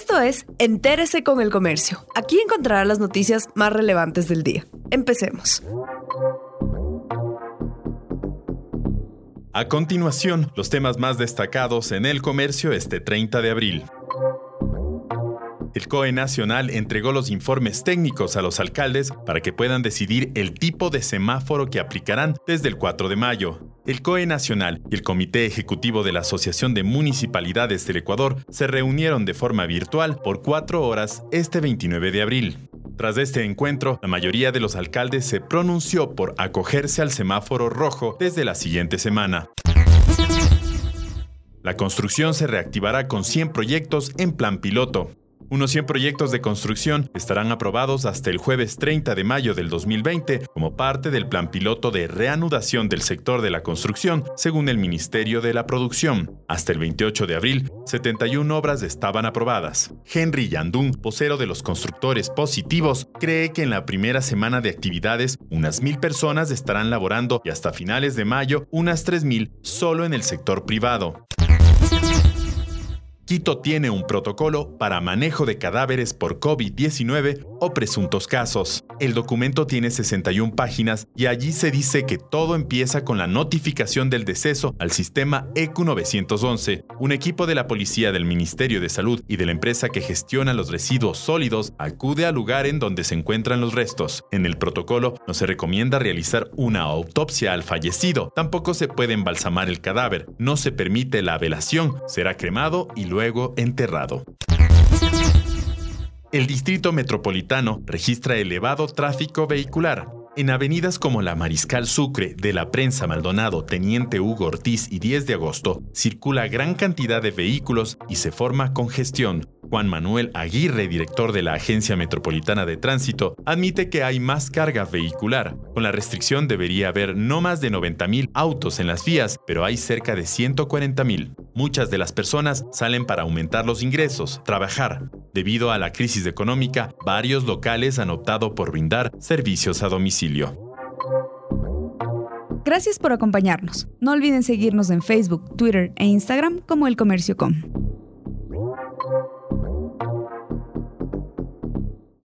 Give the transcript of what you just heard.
Esto es Entérese con el Comercio. Aquí encontrará las noticias más relevantes del día. Empecemos. A continuación, los temas más destacados en el comercio este 30 de abril. El COE Nacional entregó los informes técnicos a los alcaldes para que puedan decidir el tipo de semáforo que aplicarán desde el 4 de mayo. El COE Nacional y el Comité Ejecutivo de la Asociación de Municipalidades del Ecuador se reunieron de forma virtual por cuatro horas este 29 de abril. Tras este encuentro, la mayoría de los alcaldes se pronunció por acogerse al semáforo rojo desde la siguiente semana. La construcción se reactivará con 100 proyectos en plan piloto. Unos 100 proyectos de construcción estarán aprobados hasta el jueves 30 de mayo del 2020 como parte del plan piloto de reanudación del sector de la construcción, según el Ministerio de la Producción. Hasta el 28 de abril, 71 obras estaban aprobadas. Henry Yandún, vocero de los constructores positivos, cree que en la primera semana de actividades unas mil personas estarán laborando y hasta finales de mayo unas 3.000 solo en el sector privado. Quito tiene un protocolo para manejo de cadáveres por COVID-19 o presuntos casos. El documento tiene 61 páginas y allí se dice que todo empieza con la notificación del deceso al sistema ECU 911. Un equipo de la policía del Ministerio de Salud y de la empresa que gestiona los residuos sólidos acude al lugar en donde se encuentran los restos. En el protocolo no se recomienda realizar una autopsia al fallecido, tampoco se puede embalsamar el cadáver, no se permite la velación, será cremado y luego luego enterrado. El Distrito Metropolitano registra elevado tráfico vehicular. En avenidas como la Mariscal Sucre, de la Prensa Maldonado, Teniente Hugo Ortiz y 10 de agosto, circula gran cantidad de vehículos y se forma congestión. Juan Manuel Aguirre, director de la Agencia Metropolitana de Tránsito, admite que hay más carga vehicular. Con la restricción debería haber no más de 90.000 autos en las vías, pero hay cerca de 140.000. Muchas de las personas salen para aumentar los ingresos, trabajar. Debido a la crisis económica, varios locales han optado por brindar servicios a domicilio. Gracias por acompañarnos. No olviden seguirnos en Facebook, Twitter e Instagram como El Comercio Com.